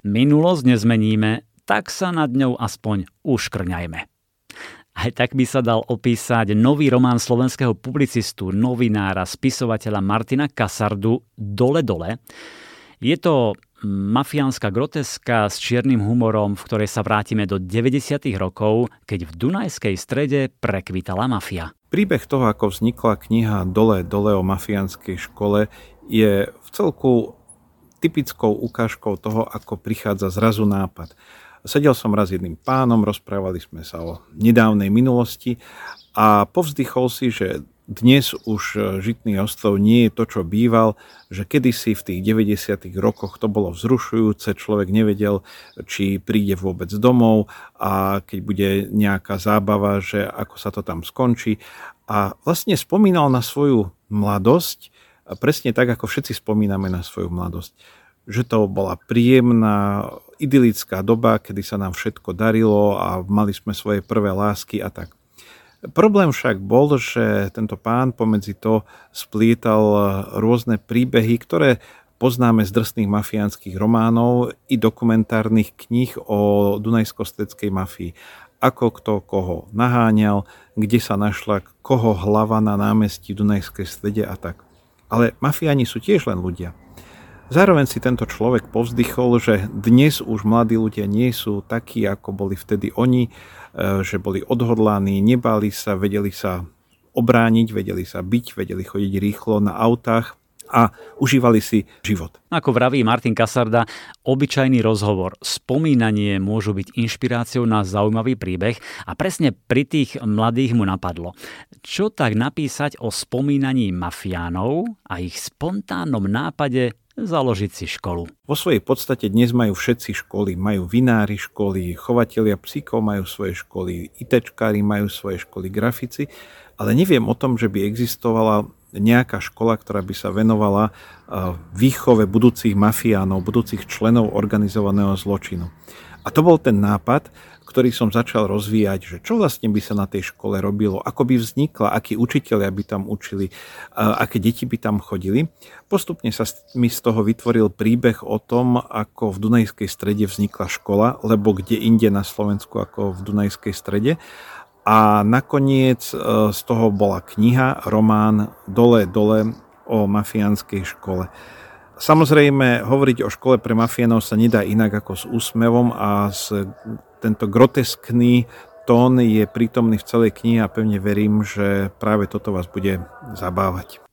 Minulosť nezmeníme, tak sa nad ňou aspoň uškrňajme. Aj tak by sa dal opísať nový román slovenského publicistu, novinára, spisovateľa Martina Kasardu Dole dole. Je to mafiánska groteska s čiernym humorom, v ktorej sa vrátime do 90. rokov, keď v Dunajskej strede prekvitala mafia. Príbeh toho, ako vznikla kniha Dole dole o mafiánskej škole, je v celku typickou ukážkou toho, ako prichádza zrazu nápad. Sedel som raz jedným pánom, rozprávali sme sa o nedávnej minulosti a povzdychol si, že dnes už e, Žitný ostrov nie je to, čo býval, že kedysi v tých 90. rokoch to bolo vzrušujúce, človek nevedel, či príde vôbec domov a keď bude nejaká zábava, že ako sa to tam skončí. A vlastne spomínal na svoju mladosť, presne tak, ako všetci spomíname na svoju mladosť. Že to bola príjemná, idylická doba, kedy sa nám všetko darilo a mali sme svoje prvé lásky a tak. Problém však bol, že tento pán pomedzi to splietal rôzne príbehy, ktoré poznáme z drsných mafiánskych románov i dokumentárnych kníh o Dunajsko-Steckej mafii. Ako kto koho naháňal, kde sa našla koho hlava na námestí Dunajskej strede a tak. Ale mafiáni sú tiež len ľudia. Zároveň si tento človek povzdychol, že dnes už mladí ľudia nie sú takí, ako boli vtedy oni, e, že boli odhodlaní, nebali sa, vedeli sa obrániť, vedeli sa byť, vedeli chodiť rýchlo na autách a užívali si život. Ako vraví Martin Kasarda, obyčajný rozhovor, spomínanie môžu byť inšpiráciou na zaujímavý príbeh a presne pri tých mladých mu napadlo. Čo tak napísať o spomínaní mafiánov a ich spontánnom nápade založiť si školu. Vo svojej podstate dnes majú všetci školy. Majú vinári školy, chovatelia psíkov majú svoje školy, ITčkári majú svoje školy, grafici, ale neviem o tom, že by existovala nejaká škola, ktorá by sa venovala výchove budúcich mafiánov, budúcich členov organizovaného zločinu. A to bol ten nápad, ktorý som začal rozvíjať, že čo vlastne by sa na tej škole robilo, ako by vznikla, akí učiteľia by tam učili, aké deti by tam chodili. Postupne sa mi z toho vytvoril príbeh o tom, ako v Dunajskej strede vznikla škola, lebo kde inde na Slovensku ako v Dunajskej strede. A nakoniec e, z toho bola kniha, román Dole, dole o mafiánskej škole. Samozrejme, hovoriť o škole pre mafiánov sa nedá inak ako s úsmevom a s tento groteskný tón je prítomný v celej knihe a pevne verím, že práve toto vás bude zabávať.